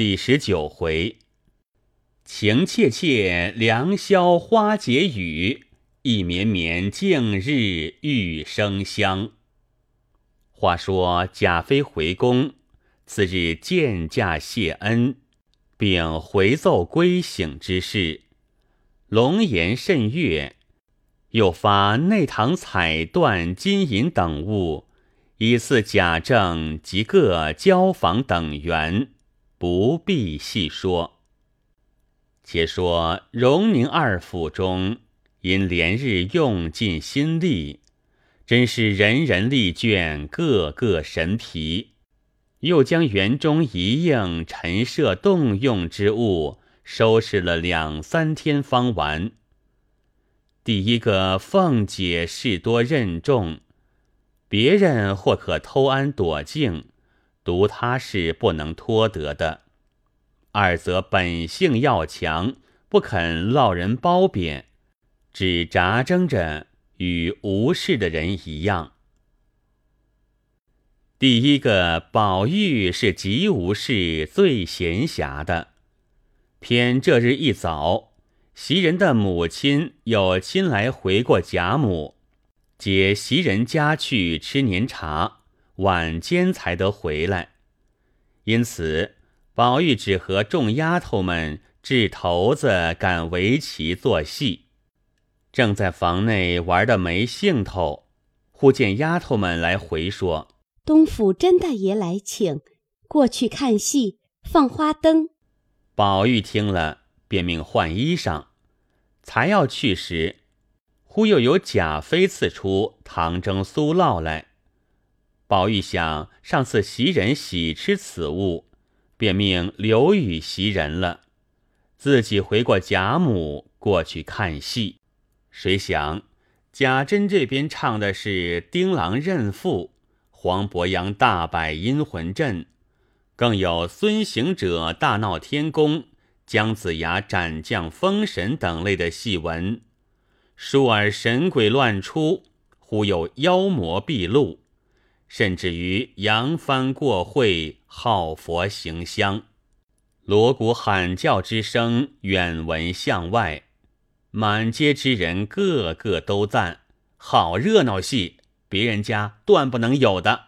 第十九回，情切切，良宵花解语；意绵绵，静日玉生香。话说贾妃回宫，次日见驾谢恩，并回奏归省之事，龙颜甚悦，又发内堂彩缎、金银等物，以赐贾政及各交房等员。不必细说。且说荣宁二府中，因连日用尽心力，真是人人力倦，个个神疲。又将园中一应陈设动用之物收拾了两三天方完。第一个凤姐事多任重，别人或可偷安躲静。独他是不能托得的。二则本性要强，不肯落人褒贬，只扎争着与无事的人一样。第一个宝玉是极无事、最闲暇的，偏这日一早，袭人的母亲有亲来回过贾母，接袭人家去吃年茶。晚间才得回来，因此宝玉只和众丫头们掷骰子、赶围棋、做戏，正在房内玩的没兴头。忽见丫头们来回说：“东府甄大爷来请，过去看戏，放花灯。”宝玉听了，便命换衣裳，才要去时，忽又有贾妃刺出糖蒸酥酪来。宝玉想上次袭人喜吃此物，便命留与袭人了，自己回过贾母过去看戏。谁想贾珍这边唱的是丁郎认父，黄伯阳大摆阴魂阵，更有孙行者大闹天宫，姜子牙斩将封神等类的戏文，倏尔神鬼乱出，忽有妖魔毕露。甚至于扬帆过会，号佛行香，锣鼓喊叫之声远闻向外，满街之人个个都赞：好热闹戏，别人家断不能有的。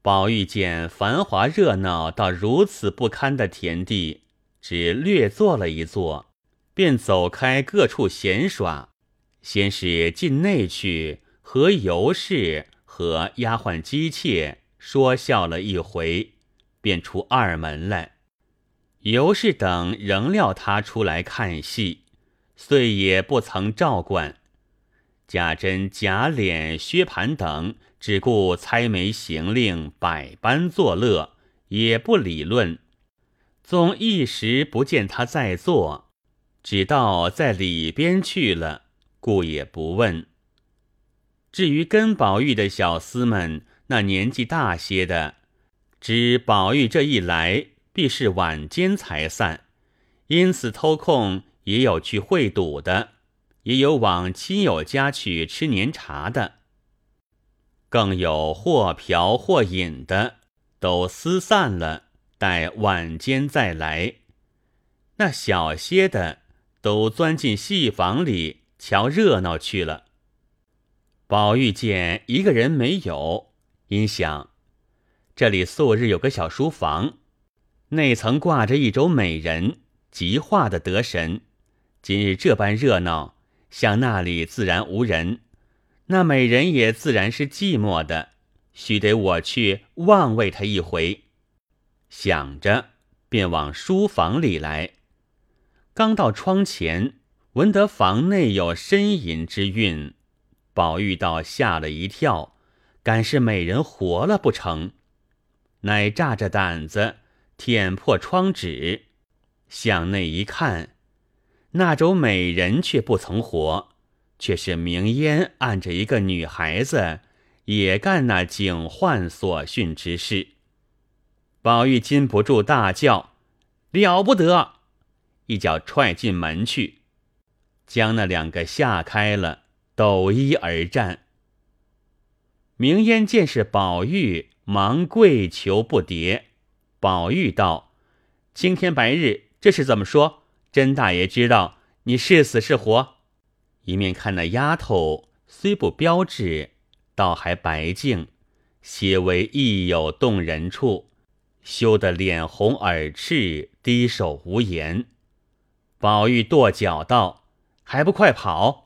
宝玉见繁华热闹到如此不堪的田地，只略坐了一坐，便走开各处闲耍。先是进内去和尤氏。和丫鬟姬妾说笑了一回，便出二门来。尤氏等仍料他出来看戏，遂也不曾照管。贾珍、贾琏、薛蟠等只顾猜眉行令，百般作乐，也不理论。纵一时不见他在座，只道在里边去了，故也不问。至于跟宝玉的小厮们，那年纪大些的，知宝玉这一来必是晚间才散，因此偷空也有去会赌的，也有往亲友家去吃年茶的，更有或嫖或饮的，都私散了，待晚间再来。那小些的都钻进戏房里瞧热闹去了。宝玉见一个人没有，因想这里素日有个小书房，内曾挂着一轴美人，极画的得神。今日这般热闹，想那里自然无人，那美人也自然是寂寞的，须得我去望慰她一回。想着，便往书房里来。刚到窗前，闻得房内有呻吟之韵。宝玉倒吓了一跳，敢是美人活了不成？乃炸着胆子舔破窗纸，向内一看，那种美人却不曾活，却是明烟按着一个女孩子，也干那警幻所训之事。宝玉禁不住大叫：“了不得！”一脚踹进门去，将那两个吓开了。抖衣而战，明烟见是宝玉，忙跪求不迭。宝玉道：“青天白日，这是怎么说？甄大爷知道你是死是活？一面看那丫头虽不标致，倒还白净，些微亦有动人处，羞得脸红耳赤，低首无言。宝玉跺脚道：“还不快跑！”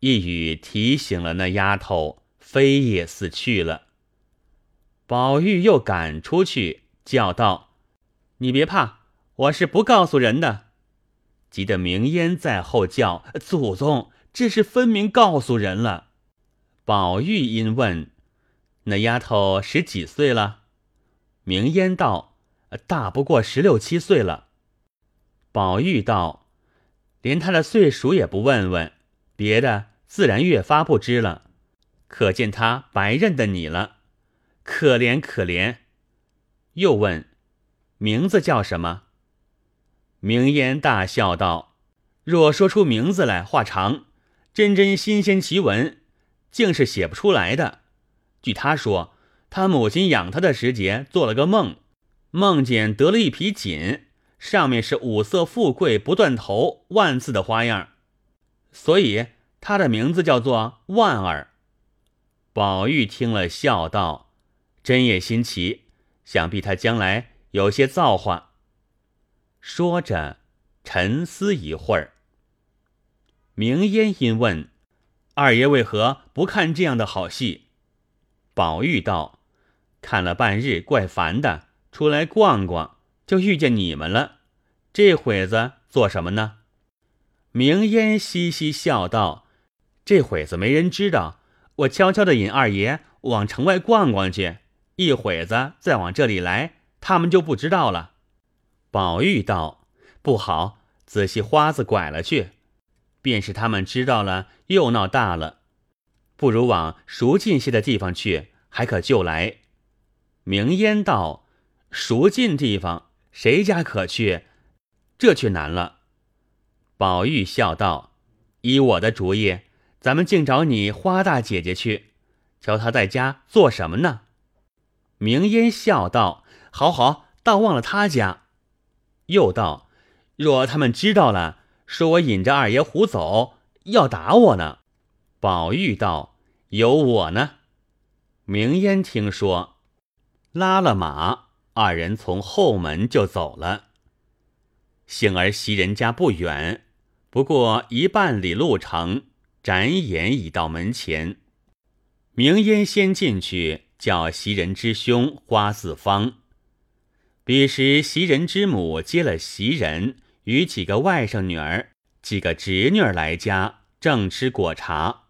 一语提醒了那丫头，飞也似去了。宝玉又赶出去，叫道：“你别怕，我是不告诉人的。”急得明烟在后叫：“祖宗，这是分明告诉人了。”宝玉因问：“那丫头十几岁了？”明烟道：“大不过十六七岁了。”宝玉道：“连她的岁数也不问问，别的自然越发不知了。可见他白认得你了，可怜可怜。”又问：“名字叫什么？”明烟大笑道：“若说出名字来，话长，真真新鲜奇闻，竟是写不出来的。据他说，他母亲养他的时节，做了个梦，梦见得了一匹锦。”上面是五色富贵不断头万字的花样，所以他的名字叫做万儿。宝玉听了，笑道：“真也新奇，想必他将来有些造化。”说着，沉思一会儿。明烟因问：“二爷为何不看这样的好戏？”宝玉道：“看了半日，怪烦的，出来逛逛。”就遇见你们了，这会子做什么呢？明烟嘻嘻笑道：“这会子没人知道，我悄悄的引二爷往城外逛逛去，一会子再往这里来，他们就不知道了。”宝玉道：“不好，仔细花子拐了去，便是他们知道了，又闹大了。不如往熟近些的地方去，还可救来。”明烟道：“熟近地方。”谁家可去？这却难了。宝玉笑道：“依我的主意，咱们竟找你花大姐姐去，瞧她在家做什么呢？”明烟笑道：“好好，倒忘了她家。”又道：“若他们知道了，说我引着二爷胡走，要打我呢。”宝玉道：“有我呢。”明烟听说，拉了马。二人从后门就走了。幸而袭人家不远，不过一半里路程，转眼已到门前。明烟先进去，叫袭人之兄花四方。彼时袭人之母接了袭人与几个外甥女儿、几个侄女儿来家，正吃果茶，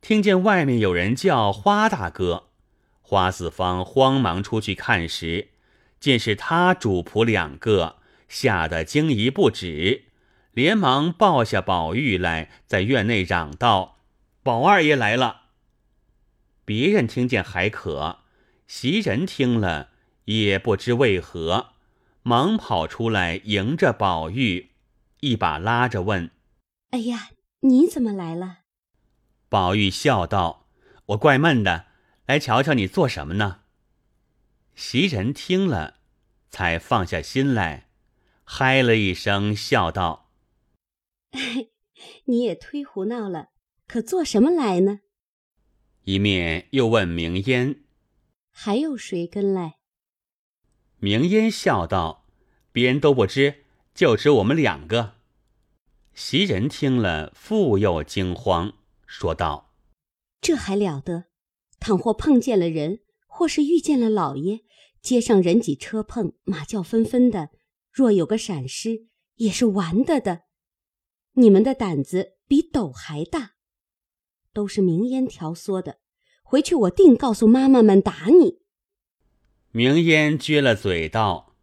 听见外面有人叫花大哥，花四方慌忙出去看时。见是他主仆两个，吓得惊疑不止，连忙抱下宝玉来，在院内嚷道：“宝二爷来了。”别人听见还可，袭人听了也不知为何，忙跑出来迎着宝玉，一把拉着问：“哎呀，你怎么来了？”宝玉笑道：“我怪闷的，来瞧瞧你做什么呢？”袭人听了，才放下心来，嗨了一声，笑道：“ 你也忒胡闹了，可做什么来呢？”一面又问明烟：“还有谁跟来？”明烟笑道：“别人都不知，就只我们两个。”袭人听了，复又惊慌，说道：“这还了得！倘或碰见了人。”或是遇见了老爷，街上人挤车碰，马叫纷纷的，若有个闪失，也是完的的。你们的胆子比斗还大，都是明烟挑唆的。回去我定告诉妈妈们打你。明烟撅了嘴道：“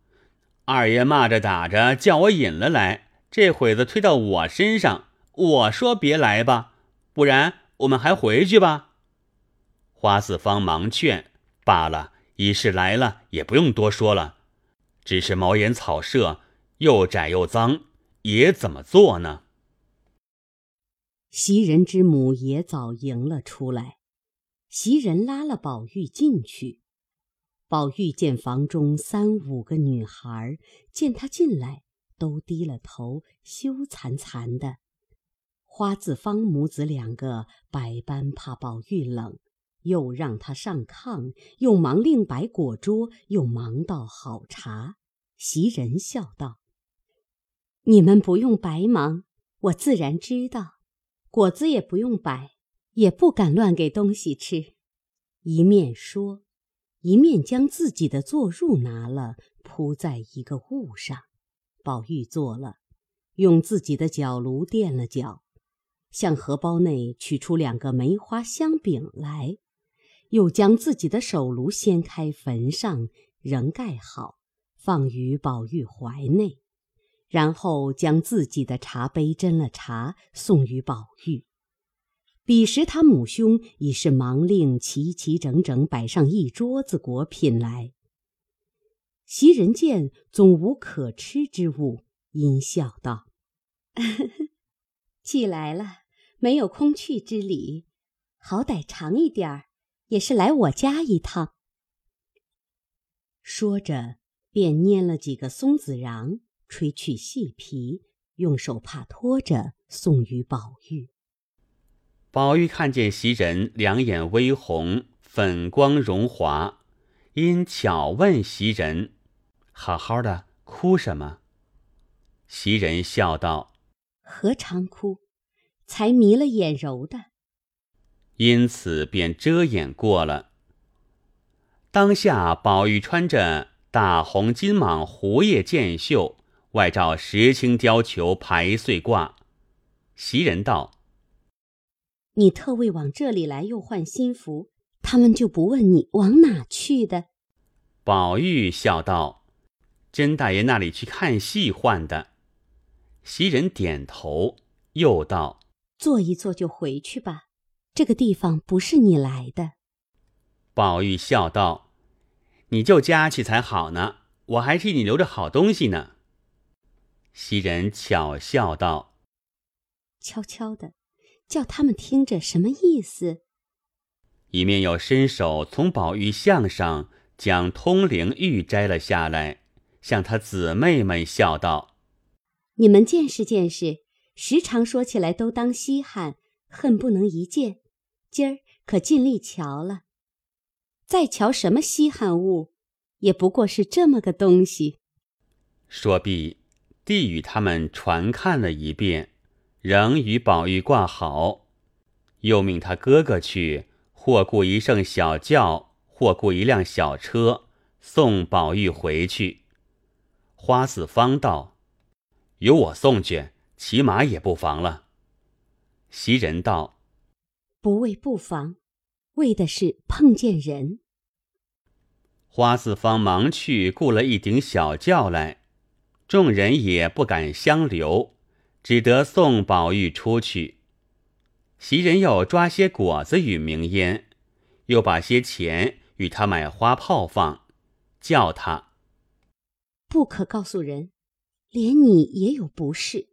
二爷骂着打着叫我引了来，这会子推到我身上，我说别来吧，不然我们还回去吧。”花四方忙劝。罢了，已是来了，也不用多说了。只是茅檐草舍又窄又脏，也怎么做呢？袭人之母也早迎了出来，袭人拉了宝玉进去。宝玉见房中三五个女孩见他进来，都低了头，羞惭惭的。花子方母子两个百般怕宝玉冷，又让他上炕，又忙另摆果桌，又忙倒好茶。袭人笑道：“你们不用白忙，我自然知道。果子也不用摆，也不敢乱给东西吃。”一面说。一面将自己的坐褥拿了，铺在一个物上。宝玉坐了，用自己的脚炉垫了脚，向荷包内取出两个梅花香饼来，又将自己的手炉掀开焚上，仍盖好，放于宝玉怀内，然后将自己的茶杯斟了茶，送与宝玉。彼时他母兄已是忙令齐齐整整摆上一桌子果品来。袭人见总无可吃之物，阴笑道：“既来了，没有空去之理，好歹尝一点儿，也是来我家一趟。”说着，便拈了几个松子瓤，吹去细皮，用手帕托着，送与宝玉。宝玉看见袭人两眼微红，粉光荣华，因巧问袭人：“好好的，哭什么？”袭人笑道：“何尝哭，才迷了眼柔的。”因此便遮掩过了。当下宝玉穿着大红金蟒狐叶箭袖，外罩石青貂裘排穗褂。袭人道。你特为往这里来，又换新服，他们就不问你往哪去的。宝玉笑道：“甄大爷那里去看戏换的。”袭人点头，又道：“坐一坐就回去吧，这个地方不是你来的。”宝玉笑道：“你就家去才好呢，我还替你留着好东西呢。”袭人巧笑道：“悄悄的。”叫他们听着什么意思？一面又伸手从宝玉项上将通灵玉摘了下来，向他姊妹们笑道：“你们见识见识，时常说起来都当稀罕，恨不能一见。今儿可尽力瞧了，再瞧什么稀罕物，也不过是这么个东西。”说毕，递与他们传看了一遍。仍与宝玉挂好，又命他哥哥去，或雇一乘小轿，或雇一辆小车，送宝玉回去。花四方道：“由我送去，骑马也不妨了。”袭人道：“不为不妨，为的是碰见人。”花四方忙去雇了一顶小轿来，众人也不敢相留。只得送宝玉出去。袭人又抓些果子与明烟，又把些钱与他买花炮放，叫他不可告诉人，连你也有不是。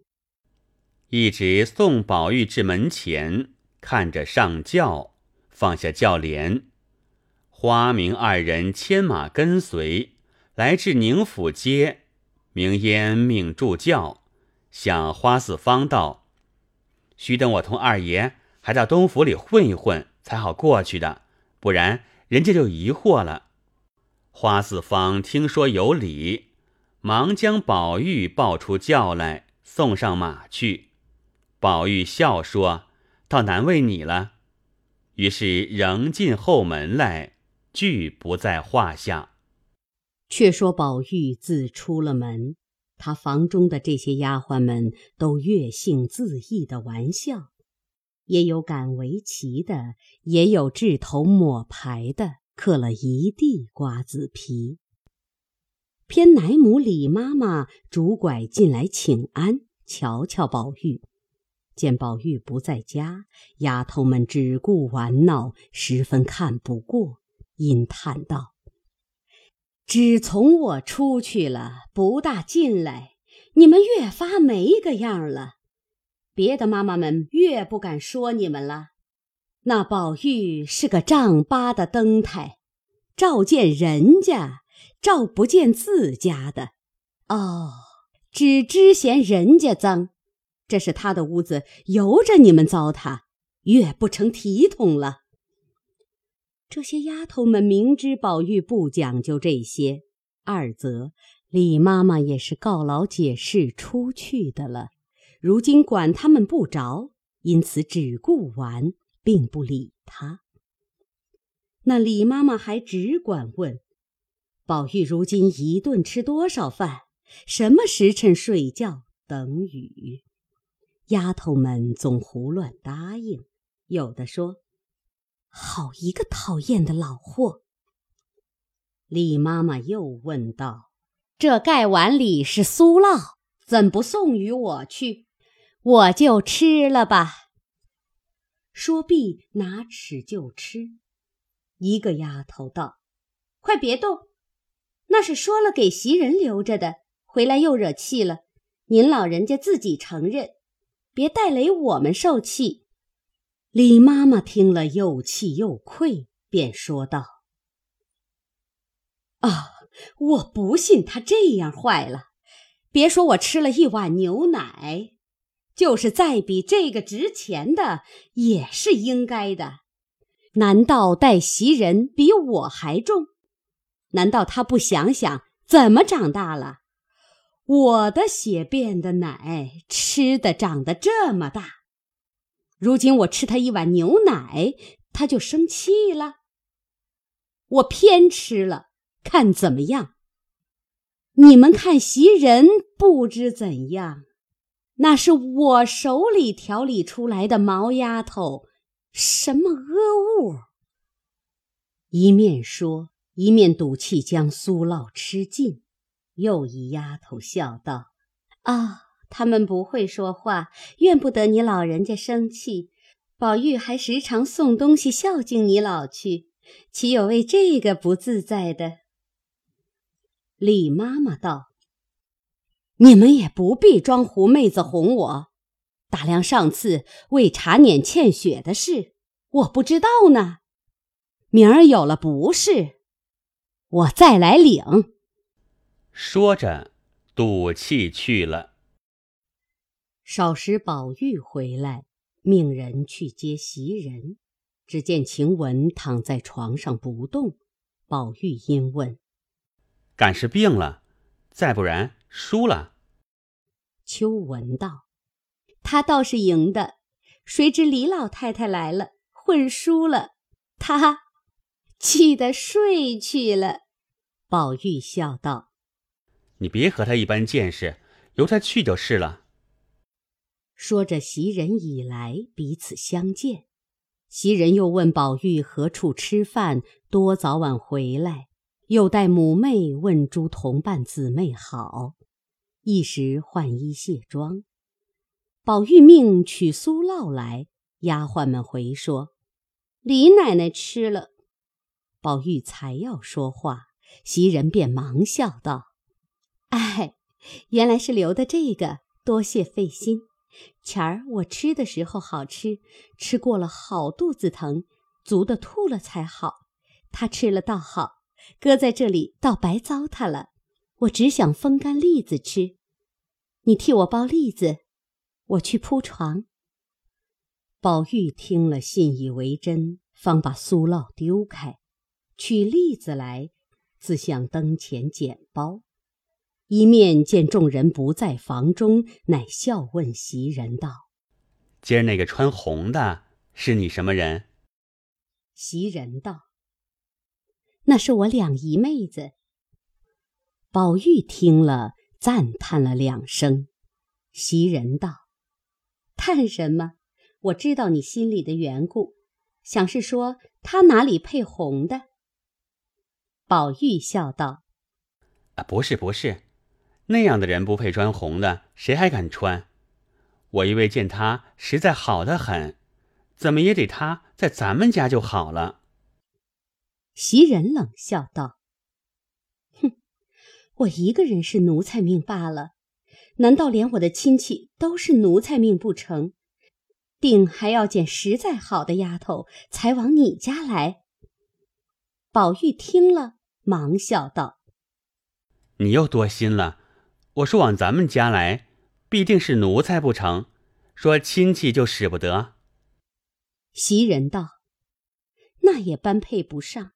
一直送宝玉至门前，看着上轿，放下轿帘，花明二人牵马跟随，来至宁府街，明烟命助教。向花四方道：“须等我同二爷还到东府里混一混，才好过去的，不然人家就疑惑了。”花四方听说有理，忙将宝玉抱出轿来，送上马去。宝玉笑说：“倒难为你了。”于是仍进后门来，俱不在话下。却说宝玉自出了门。他房中的这些丫鬟们都越性自意的玩笑，也有赶围棋的，也有掷头抹牌的，嗑了一地瓜子皮。偏奶母李妈妈拄拐进来请安，瞧瞧宝玉，见宝玉不在家，丫头们只顾玩闹，十分看不过，因叹道。只从我出去了，不大进来，你们越发没个样了。别的妈妈们越不敢说你们了。那宝玉是个丈八的灯台，照见人家，照不见自家的。哦，只知嫌人家脏，这是他的屋子，由着你们糟蹋，越不成体统了。这些丫头们明知宝玉不讲究这些，二则李妈妈也是告老解释出去的了，如今管他们不着，因此只顾玩，并不理他。那李妈妈还只管问：宝玉如今一顿吃多少饭？什么时辰睡觉？等语。丫头们总胡乱答应，有的说。好一个讨厌的老货！李妈妈又问道：“这盖碗里是酥酪，怎不送与我去？我就吃了吧。”说毕，拿尺就吃。一个丫头道：“快别动，那是说了给袭人留着的，回来又惹气了。您老人家自己承认，别带累我们受气。”李妈妈听了，又气又愧，便说道：“啊，我不信他这样坏了。别说我吃了一碗牛奶，就是再比这个值钱的，也是应该的。难道带袭人比我还重？难道他不想想怎么长大了？我的血变的奶吃的长得这么大。”如今我吃他一碗牛奶，他就生气了。我偏吃了，看怎么样？你们看袭人不知怎样，那是我手里调理出来的毛丫头，什么恶物？一面说，一面赌气将酥酪吃尽。又一丫头笑道：“啊。”他们不会说话，怨不得你老人家生气。宝玉还时常送东西孝敬你老去，岂有为这个不自在的？李妈妈道：“你们也不必装狐妹子哄我。打量上次为茶碾欠血的事，我不知道呢。明儿有了不是，我再来领。”说着，赌气去了。少时，宝玉回来，命人去接袭人。只见晴雯躺在床上不动。宝玉因问：“敢是病了？再不然输了？”秋闻道：“他倒是赢的，谁知李老太太来了，混输了，他气得睡去了。”宝玉笑道：“你别和他一般见识，由他去就是了。”说着，袭人已来，彼此相见。袭人又问宝玉何处吃饭，多早晚回来，又带母妹问诸同伴姊妹好，一时换衣卸妆。宝玉命取酥酪来，丫鬟们回说：“李奶奶吃了。”宝玉才要说话，袭人便忙笑道：“哎，原来是留的这个，多谢费心。”前儿我吃的时候好吃，吃过了好肚子疼，足的吐了才好。他吃了倒好，搁在这里倒白糟蹋了。我只想风干栗子吃，你替我包栗子，我去铺床。宝玉听了，信以为真，方把酥酪丢开，取栗子来，自向灯前捡包。一面见众人不在房中，乃笑问袭人道：“今儿那个穿红的是你什么人？”袭人道：“那是我两姨妹子。”宝玉听了，赞叹了两声。袭人道：“叹什么？我知道你心里的缘故，想是说她哪里配红的？”宝玉笑道：“啊，不是，不是。”那样的人不配穿红的，谁还敢穿？我因为见他实在好的很，怎么也得他在咱们家就好了。袭人冷笑道：“哼，我一个人是奴才命罢了，难道连我的亲戚都是奴才命不成？定还要捡实在好的丫头才往你家来。”宝玉听了，忙笑道：“你又多心了。我说往咱们家来，必定是奴才不成？说亲戚就使不得。”袭人道：“那也般配不上。”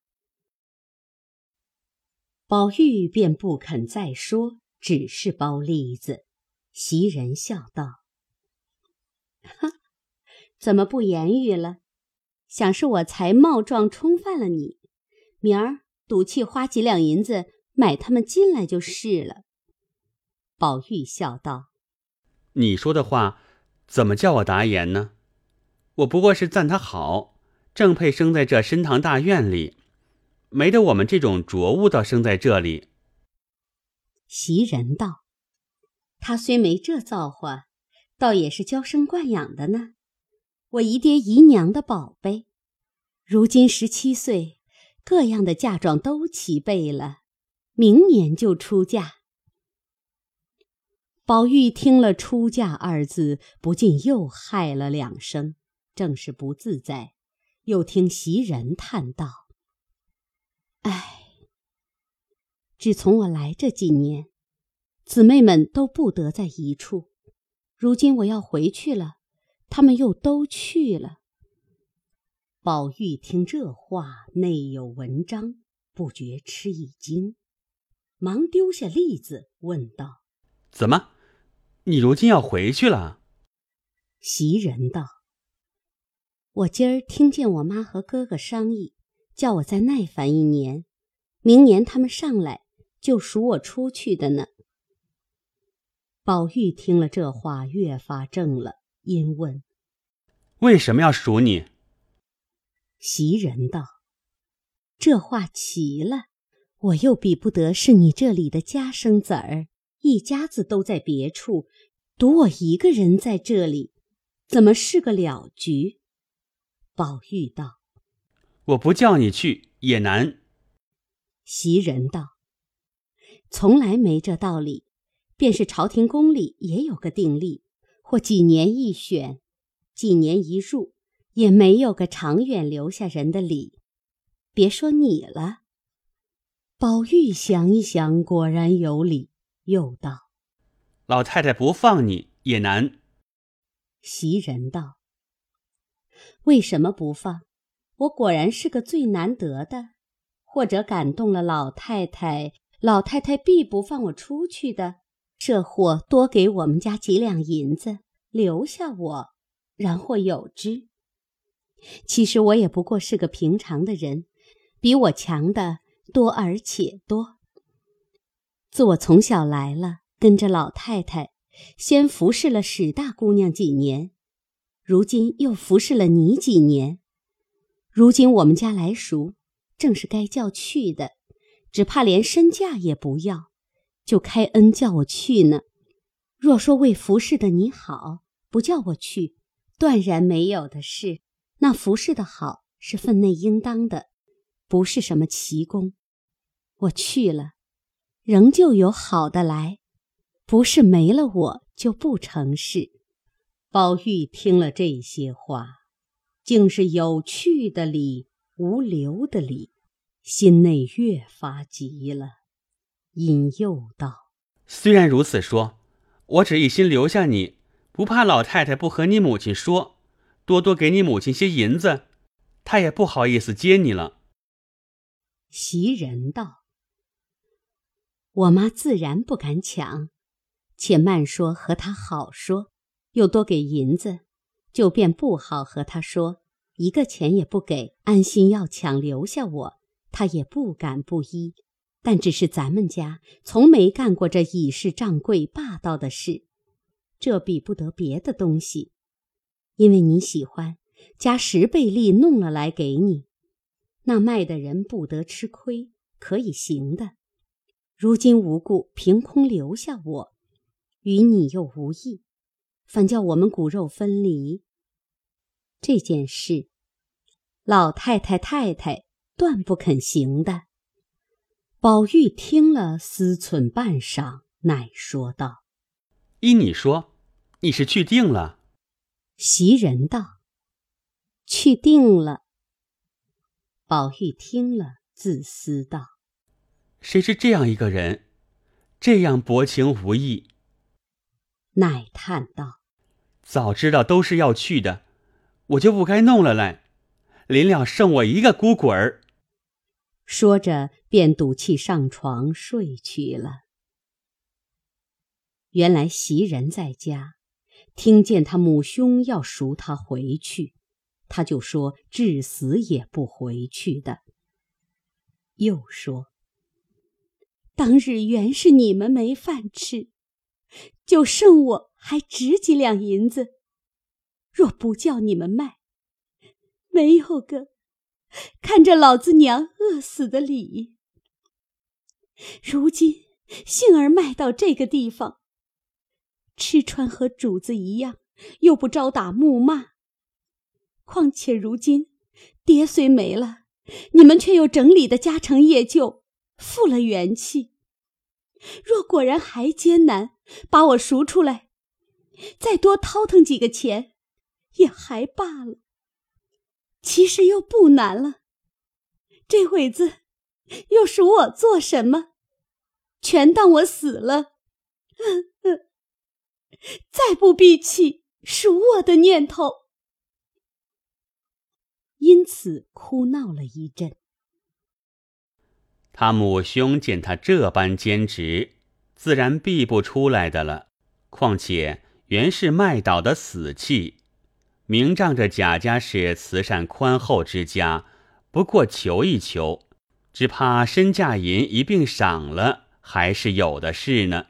宝玉便不肯再说，只是包栗子。袭人笑道：“哈，怎么不言语了？想是我才冒撞冲犯了你，明儿赌气花几两银子买他们进来就是了。”宝玉笑道：“你说的话，怎么叫我答言呢？我不过是赞他好，正配生在这深堂大院里。”没得我们这种浊物倒生在这里。袭人道：“他虽没这造化，倒也是娇生惯养的呢。我姨爹姨娘的宝贝，如今十七岁，各样的嫁妆都齐备了，明年就出嫁。”宝玉听了“出嫁”二字，不禁又害了两声，正是不自在。又听袭人叹道。唉，只从我来这几年，姊妹们都不得在一处。如今我要回去了，他们又都去了。宝玉听这话，内有文章，不觉吃一惊，忙丢下栗子，问道：“怎么，你如今要回去了？”袭人道：“我今儿听见我妈和哥哥商议。”叫我再耐烦一年，明年他们上来就赎我出去的呢。宝玉听了这话，越发怔了，因问：“为什么要赎你？”袭人道：“这话奇了，我又比不得是你这里的家生子儿，一家子都在别处，独我一个人在这里，怎么是个了局？”宝玉道。我不叫你去也难。袭人道：“从来没这道理，便是朝廷宫里也有个定例，或几年一选，几年一入，也没有个长远留下人的理。别说你了。”宝玉想一想，果然有理，又道：“老太太不放你也难。”袭人道：“为什么不放？”我果然是个最难得的，或者感动了老太太，老太太必不放我出去的。这货多给我们家几两银子，留下我，然或有之。其实我也不过是个平常的人，比我强的多而且多。自我从小来了，跟着老太太，先服侍了史大姑娘几年，如今又服侍了你几年。如今我们家来赎，正是该叫去的，只怕连身价也不要，就开恩叫我去呢。若说为服侍的你好，不叫我去，断然没有的事。那服侍的好是分内应当的，不是什么奇功。我去了，仍旧有好的来，不是没了我就不成事。宝玉听了这些话。竟是有趣的理，无留的理，心内越发急了，引诱道：“虽然如此说，我只一心留下你，不怕老太太不和你母亲说，多多给你母亲些银子，她也不好意思接你了。”袭人道：“我妈自然不敢抢，且慢说和她好说，又多给银子。”就便不好和他说，一个钱也不给，安心要抢留下我，他也不敢不依。但只是咱们家从没干过这以势仗贵、霸道的事，这比不得别的东西。因为你喜欢，加十倍利弄了来给你，那卖的人不得吃亏，可以行的。如今无故凭空留下我，与你又无异，反叫我们骨肉分离。这件事，老太太太太断不肯行的。宝玉听了，思忖半晌，乃说道：“依你说，你是去定了？”袭人道：“去定了。”宝玉听了，自私道：“谁是这样一个人，这样薄情无义？”乃叹道：“早知道都是要去的，我就不该弄了来，临了剩我一个孤鬼儿。”说着，便赌气上床睡去了。原来袭人在家，听见他母兄要赎他回去，他就说至死也不回去的。又说：“当日原是你们没饭吃，就剩我还值几两银子，若不叫你们卖，没有个。”看着老子娘饿死的理，如今幸而卖到这个地方，吃穿和主子一样，又不招打木骂。况且如今爹虽没了，你们却又整理的家成业就，复了元气。若果然还艰难，把我赎出来，再多掏腾几个钱，也还罢了。其实又不难了，这会子又赎我做什么？全当我死了，再不闭起赎我的念头。因此哭闹了一阵。他母兄见他这般坚持，自然避不出来的了。况且原是麦岛的死气。明仗着贾家是慈善宽厚之家，不过求一求，只怕身价银一并赏了，还是有的是呢。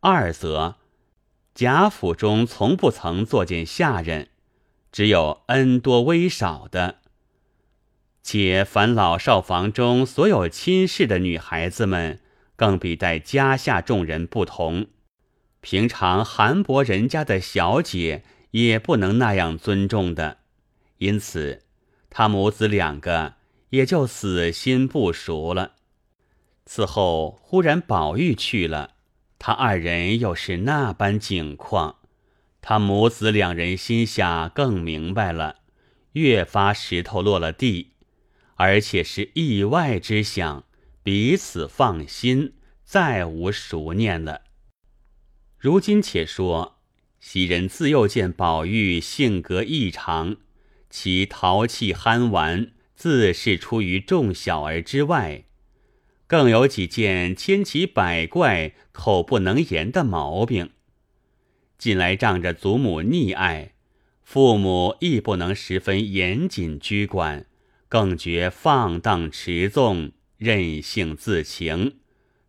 二则，贾府中从不曾作见下人，只有恩多威少的。且凡老少房中所有亲事的女孩子们，更比待家下众人不同。平常韩薄人家的小姐。也不能那样尊重的，因此他母子两个也就死心不熟了。此后忽然宝玉去了，他二人又是那般景况，他母子两人心下更明白了，越发石头落了地，而且是意外之想，彼此放心，再无熟念了。如今且说。袭人自幼见宝玉性格异常，其淘气憨玩，自是出于众小儿之外，更有几件千奇百怪、口不能言的毛病。近来仗着祖母溺爱，父母亦不能十分严谨拘管，更觉放荡持纵、任性自情，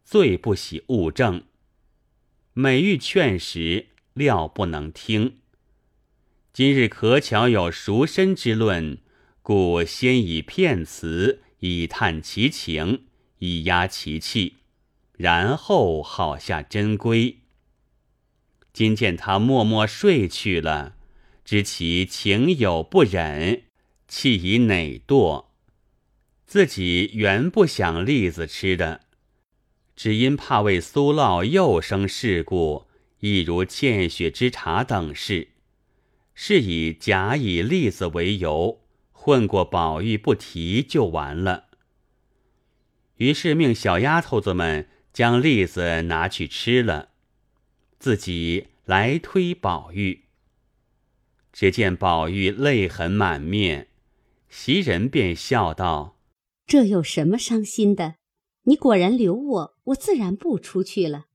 最不喜物证。每欲劝时，料不能听。今日可巧有赎身之论，故先以骗词以探其情，以压其气，然后好下真规。今见他默默睡去了，知其情有不忍，气以馁惰。自己原不想栗子吃的，只因怕为苏烙又生事故。亦如欠血之茶等事，是以假以栗子为由，混过宝玉不提就完了。于是命小丫头子们将栗子拿去吃了，自己来推宝玉。只见宝玉泪痕满面，袭人便笑道：“这有什么伤心的？你果然留我，我自然不出去了。”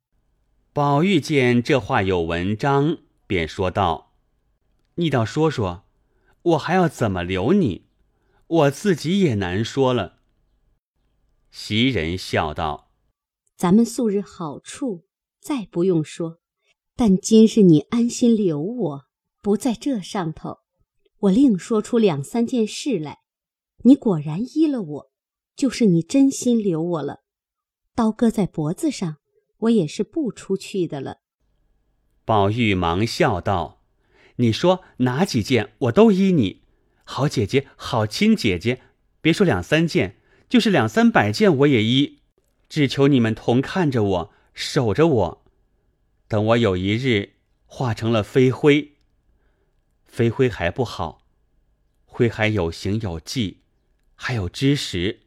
宝玉见这话有文章，便说道：“你倒说说，我还要怎么留你？我自己也难说了。”袭人笑道：“咱们素日好处再不用说，但今日你安心留我，不在这上头，我另说出两三件事来。你果然依了我，就是你真心留我了，刀割在脖子上。”我也是不出去的了。宝玉忙笑道：“你说哪几件，我都依你。好姐姐，好亲姐姐，别说两三件，就是两三百件我也依。只求你们同看着我，守着我。等我有一日化成了飞灰，飞灰还不好，灰还有形有迹，还有知识。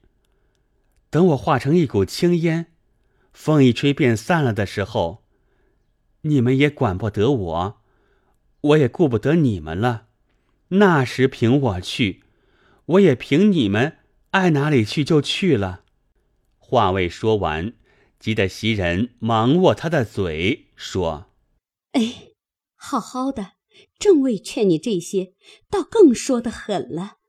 等我化成一股青烟，风一吹便散了的时候，你们也管不得我，我也顾不得你们了。那时凭我去，我也凭你们爱哪里去就去了。话未说完，急得袭人忙握他的嘴说：“哎，好好的，正为劝你这些，倒更说得狠了。”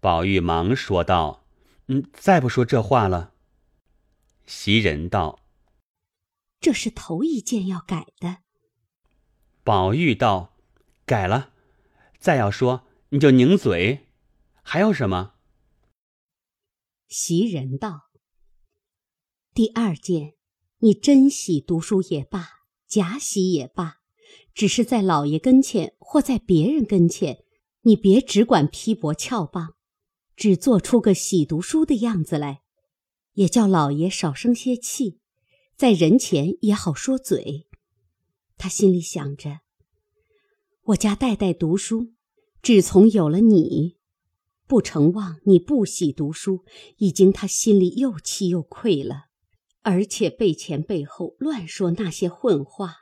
宝玉忙说道。嗯，再不说这话了。袭人道：“这是头一件要改的。”宝玉道：“改了，再要说你就拧嘴。还有什么？”袭人道：“第二件，你真喜读书也罢，假喜也罢，只是在老爷跟前或在别人跟前，你别只管批驳翘棒。”只做出个喜读书的样子来，也叫老爷少生些气，在人前也好说嘴。他心里想着：我家代代读书，只从有了你，不成望你不喜读书，已经他心里又气又愧了。而且背前背后乱说那些混话，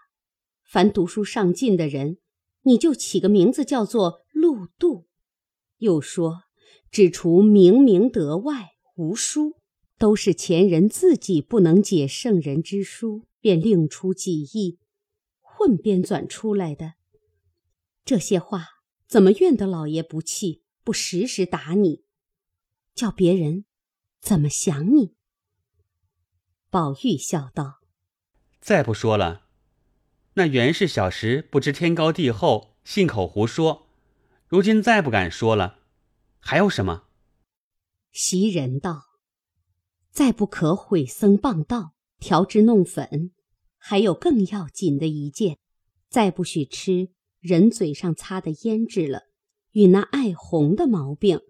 凡读书上进的人，你就起个名字叫做陆渡，又说。只除明明德外无书，都是前人自己不能解圣人之书，便另出己意，混编纂出来的。这些话怎么怨得老爷不气，不时时打你，叫别人怎么想你？宝玉笑道：“再不说了，那原是小时不知天高地厚，信口胡说，如今再不敢说了。”还有什么？袭人道：“再不可毁僧谤道，调脂弄粉，还有更要紧的一件，再不许吃人嘴上擦的胭脂了，与那爱红的毛病。”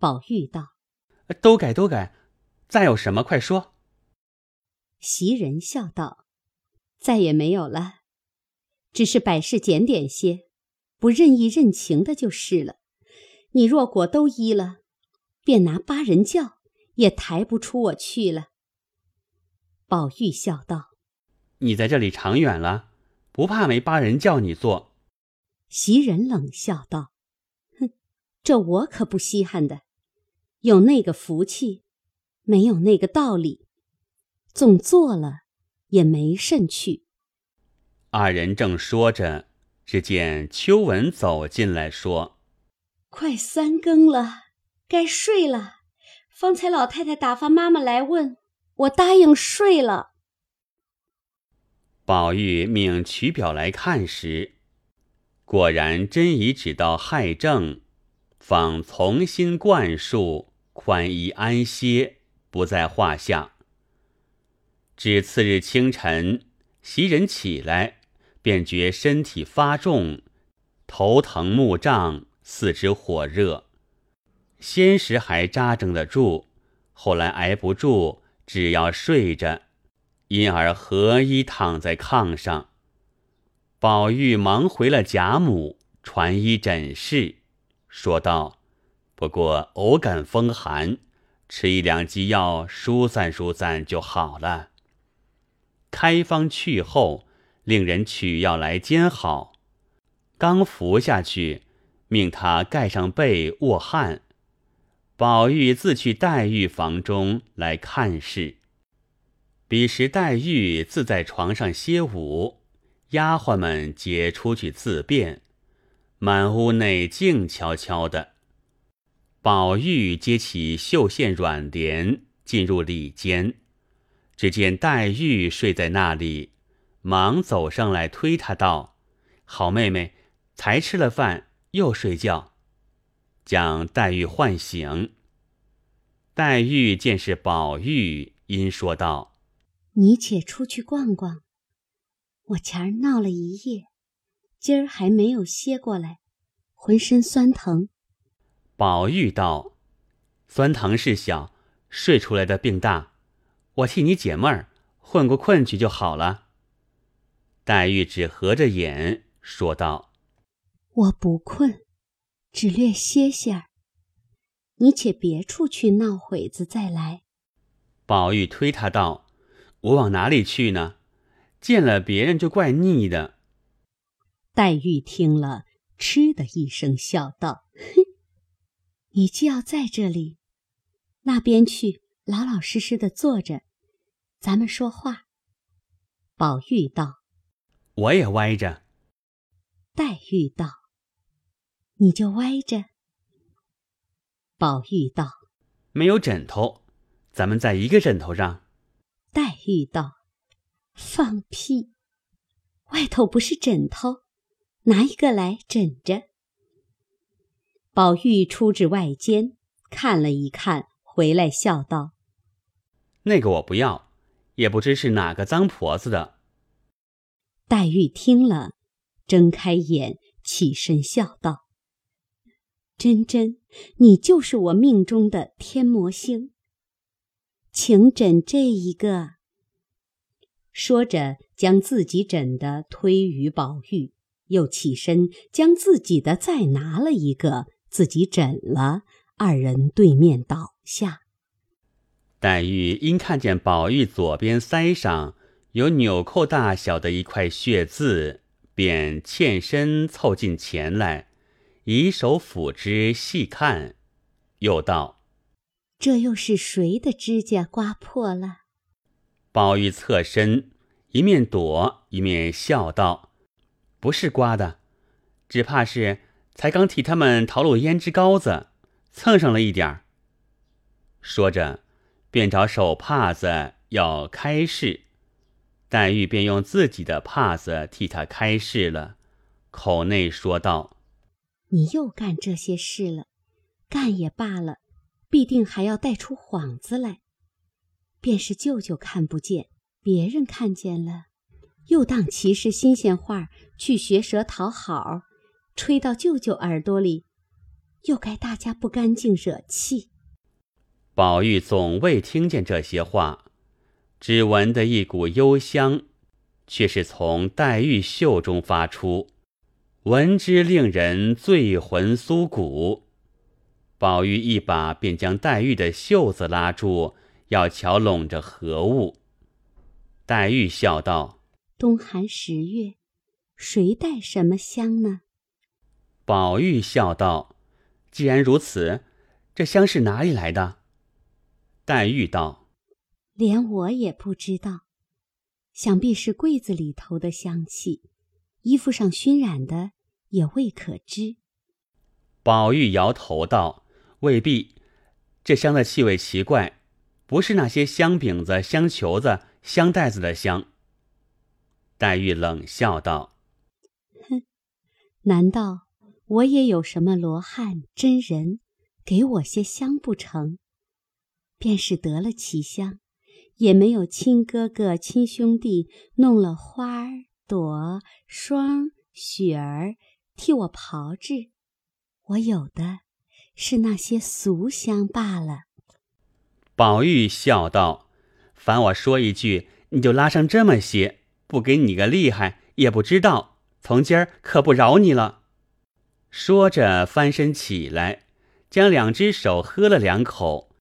宝玉道：“都改都改，再有什么快说。”袭人笑道：“再也没有了，只是百事检点些，不任意任情的就是了。”你若果都依了，便拿八人轿也抬不出我去了。宝玉笑道：“你在这里长远了，不怕没八人叫你做。”袭人冷笑道：“哼，这我可不稀罕的，有那个福气，没有那个道理，总做了也没甚去。”二人正说着，只见秋文走进来说。快三更了，该睡了。方才老太太打发妈妈来问，我答应睡了。宝玉命取表来看时，果然真已指到亥正，方从新灌输，宽衣安歇，不在话下。至次日清晨，袭人起来，便觉身体发重，头疼目胀。四肢火热，先时还扎正得住，后来挨不住，只要睡着，因而合衣躺在炕上。宝玉忙回了贾母，传医诊视，说道：“不过偶感风寒，吃一两剂药疏散疏散就好了。”开方去后，令人取药来煎好，刚服下去。命他盖上被卧汗，宝玉自去黛玉房中来看事。彼时黛玉自在床上歇舞，丫鬟们皆出去自便，满屋内静悄悄的。宝玉接起绣线软帘，进入里间，只见黛玉睡在那里，忙走上来推她道：“好妹妹，才吃了饭。”又睡觉，将黛玉唤醒。黛玉见是宝玉，因说道：“你且出去逛逛，我前儿闹了一夜，今儿还没有歇过来，浑身酸疼。”宝玉道：“酸疼是小，睡出来的病大，我替你解闷儿，混过困去就好了。”黛玉只合着眼说道。我不困，只略歇歇儿。你且别处去闹会子再来。宝玉推他道：“我往哪里去呢？见了别人就怪腻的。”黛玉听了，嗤的一声笑道：“哼，你既要在这里，那边去，老老实实的坐着，咱们说话。”宝玉道：“我也歪着。”黛玉道：“你就歪着。”宝玉道：“没有枕头，咱们在一个枕头上。”黛玉道：“放屁！外头不是枕头，拿一个来枕着。”宝玉出至外间，看了一看，回来笑道：“那个我不要。”也不知是哪个脏婆子的。黛玉听了，睁开眼，起身笑道：“真真，你就是我命中的天魔星，请枕这一个。”说着，将自己枕的推与宝玉，又起身将自己的再拿了一个，自己枕了。二人对面倒下。黛玉因看见宝玉左边腮上有纽扣大小的一块血渍，便欠身凑近前来，以手抚之细看，又道：“这又是谁的指甲刮破了？”宝玉侧身，一面躲，一面笑道：“不是刮的，只怕是才刚替他们淘卤胭脂膏子，蹭上了一点儿。”说着。便找手帕子要开示，黛玉便用自己的帕子替他开示了，口内说道：“你又干这些事了，干也罢了，必定还要带出幌子来。便是舅舅看不见，别人看见了，又当其是新鲜话去学舌讨好，吹到舅舅耳朵里，又该大家不干净，惹气。”宝玉总未听见这些话，只闻得一股幽香，却是从黛玉袖中发出，闻之令人醉魂酥骨。宝玉一把便将黛玉的袖子拉住，要瞧拢着何物。黛玉笑道：“冬寒十月，谁带什么香呢？”宝玉笑道：“既然如此，这香是哪里来的？”黛玉道：“连我也不知道，想必是柜子里头的香气，衣服上熏染的也未可知。”宝玉摇头道：“未必，这香的气味奇怪，不是那些香饼子、香球子、香袋子的香。”黛玉冷笑道：“哼，难道我也有什么罗汉真人给我些香不成？”便是得了奇香，也没有亲哥哥、亲兄弟弄了花儿、朵、霜、雪儿替我炮制，我有的是那些俗香罢了。宝玉笑道：“凡我说一句，你就拉上这么些，不给你个厉害，也不知道。从今儿可不饶你了。”说着翻身起来，将两只手喝了两口。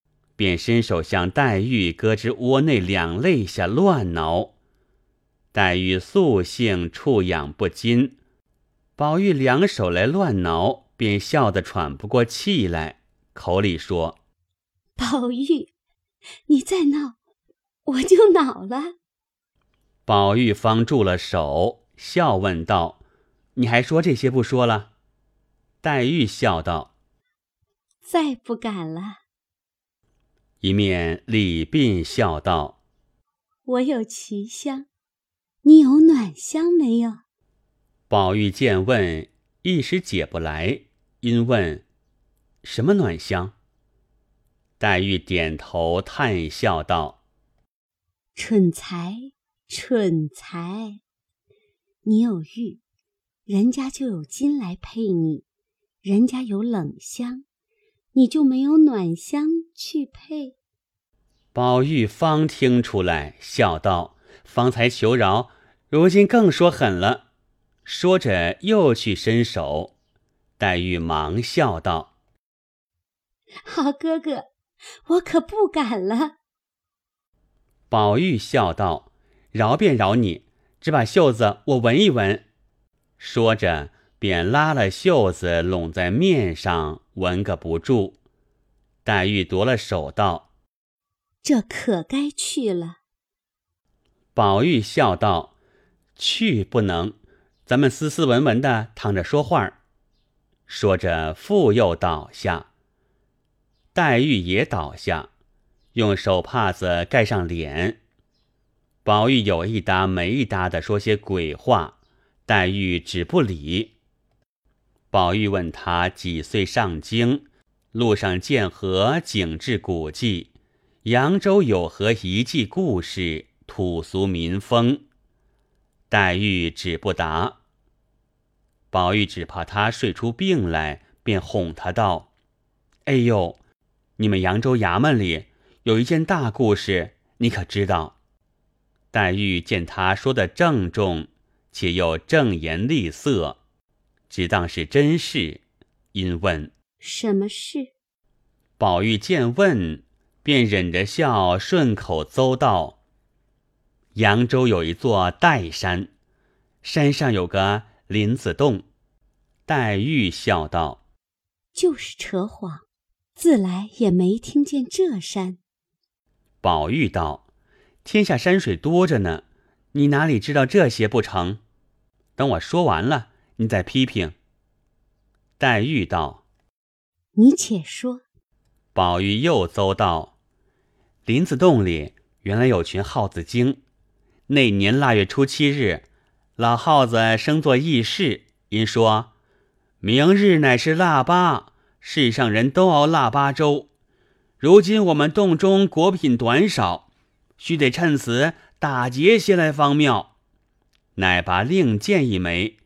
便伸手向黛玉胳肢窝内两肋下乱挠，黛玉素性触痒不禁，宝玉两手来乱挠，便笑得喘不过气来，口里说：“宝玉，你再闹，我就恼了。”宝玉方住了手，笑问道：“你还说这些不说了？”黛玉笑道：“再不敢了。”一面礼鬓笑道：“我有奇香，你有暖香没有？”宝玉见问，一时解不来，因问：“什么暖香？”黛玉点头叹笑道：“蠢材，蠢材！你有玉，人家就有金来配你；人家有冷香。”你就没有暖香去配？宝玉方听出来，笑道：“方才求饶，如今更说狠了。”说着又去伸手，黛玉忙笑道：“好哥哥，我可不敢了。”宝玉笑道：“饶便饶你，只把袖子我闻一闻。”说着，便拉了袖子拢在面上，闻个不住。黛玉夺了手道：“这可该去了。”宝玉笑道：“去不能，咱们斯斯文文的躺着说话。”说着，复又倒下。黛玉也倒下，用手帕子盖上脸。宝玉有一搭没一搭的说些鬼话，黛玉只不理。宝玉问他几岁上京，路上见何景致古迹，扬州有何遗迹故事，土俗民风。黛玉只不答。宝玉只怕他睡出病来，便哄他道：“哎呦！”你们扬州衙门里有一件大故事，你可知道？黛玉见他说的郑重，且又正言厉色，只当是真事，因问什么事。宝玉见问，便忍着笑，顺口诌道：“扬州有一座岱山，山上有个林子洞。”黛玉笑道：“就是扯谎。”自来也没听见这山。宝玉道：“天下山水多着呢，你哪里知道这些不成？等我说完了，你再批评。”黛玉道：“你且说。”宝玉又诌道：“林子洞里原来有群耗子精。那年腊月初七日，老耗子生作议事，因说明日乃是腊八。”世上人都熬腊八粥，如今我们洞中果品短少，须得趁此打劫些来方妙。乃拔令箭一枚，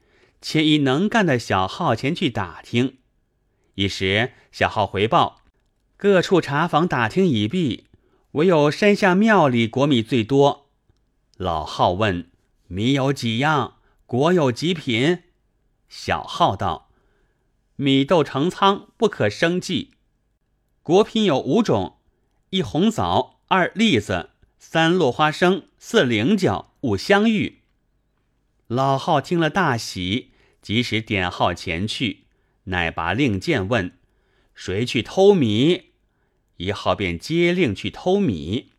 且以能干的小号前去打听。一时小号回报，各处茶房打听已毕，唯有山下庙里果米最多。老号问米有几样，果有几品？小号道。米豆成仓，不可生计。果品有五种：一红枣，二栗子，三落花生，四菱角，五香芋。老号听了大喜，即时点号前去，乃拔令箭问：“谁去偷米？”一号便接令去偷米，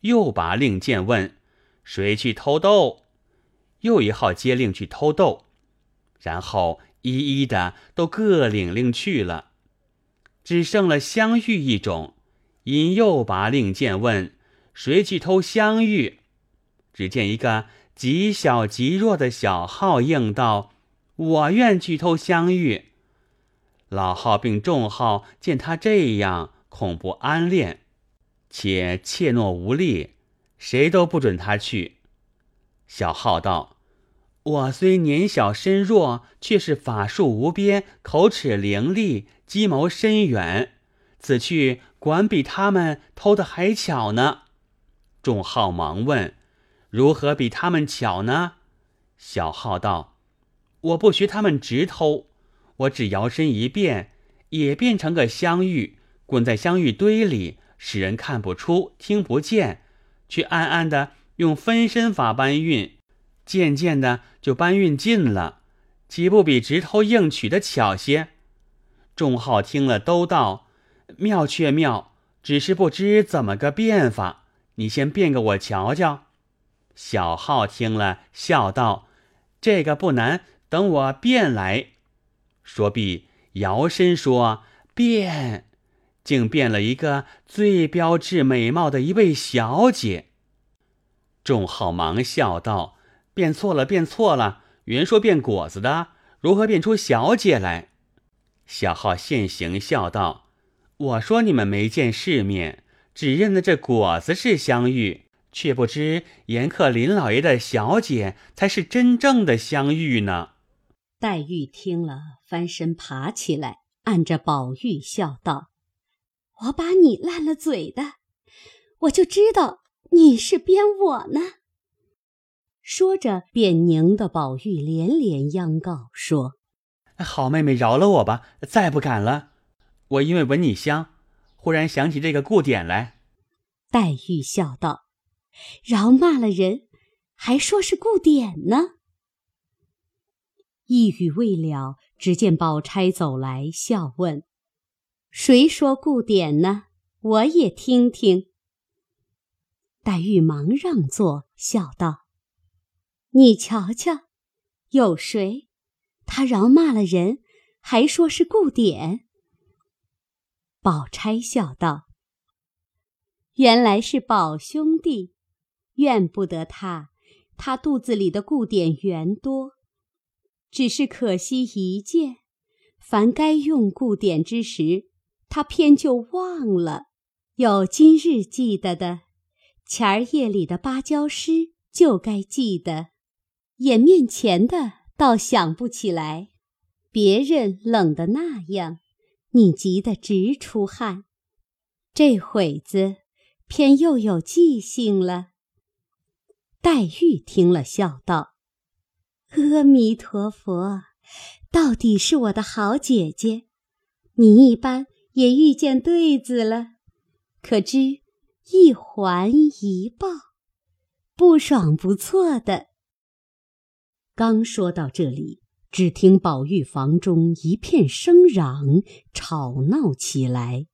又拔令箭问：“谁去偷豆？”又一号接令去偷豆，然后。一一的都各领令去了，只剩了香玉一种。因又拔令箭问：“谁去偷香玉？”只见一个极小极弱的小号应道：“我愿去偷香玉。”老号并众号见他这样，恐不安恋，且怯懦无力，谁都不准他去。小号道。我虽年小身弱，却是法术无边，口齿伶俐，计谋深远。此去管比他们偷的还巧呢。众号忙问：“如何比他们巧呢？”小号道：“我不学他们直偷，我只摇身一变，也变成个香玉，滚在香玉堆里，使人看不出、听不见，却暗暗的用分身法搬运。”渐渐的就搬运尽了，岂不比直偷硬取的巧些？众号听了都道妙却妙，只是不知怎么个变法。你先变个我瞧瞧。小号听了笑道：“这个不难，等我变来。”说毕，摇身说变，竟变了一个最标致美貌的一位小姐。众号忙笑道。变错了，变错了！原说变果子的，如何变出小姐来？小号现形笑道：“我说你们没见世面，只认得这果子是香玉，却不知严克林老爷的小姐才是真正的香玉呢。”黛玉听了，翻身爬起来，按着宝玉笑道：“我把你烂了嘴的，我就知道你是编我呢。”说着，便拧得宝玉连连央告说：“好妹妹，饶了我吧，再不敢了。我因为闻你香，忽然想起这个故典来。”黛玉笑道：“饶骂了人，还说是故典呢。一语未了，只见宝钗走来，笑问：“谁说顾典呢？我也听听。”黛玉忙让座，笑道：“你瞧瞧，有谁？他饶骂了人，还说是顾典。”宝钗笑道：“原来是宝兄弟，怨不得他，他肚子里的顾典缘多。”只是可惜一件，凡该用故典之时，他偏就忘了。有今日记得的，前儿夜里的芭蕉诗就该记得，眼面前的倒想不起来。别人冷的那样，你急得直出汗。这会子偏又有记性了。黛玉听了，笑道。阿弥陀佛，到底是我的好姐姐，你一般也遇见对子了，可知一环一抱，不爽不错的。刚说到这里，只听宝玉房中一片声嚷，吵闹起来。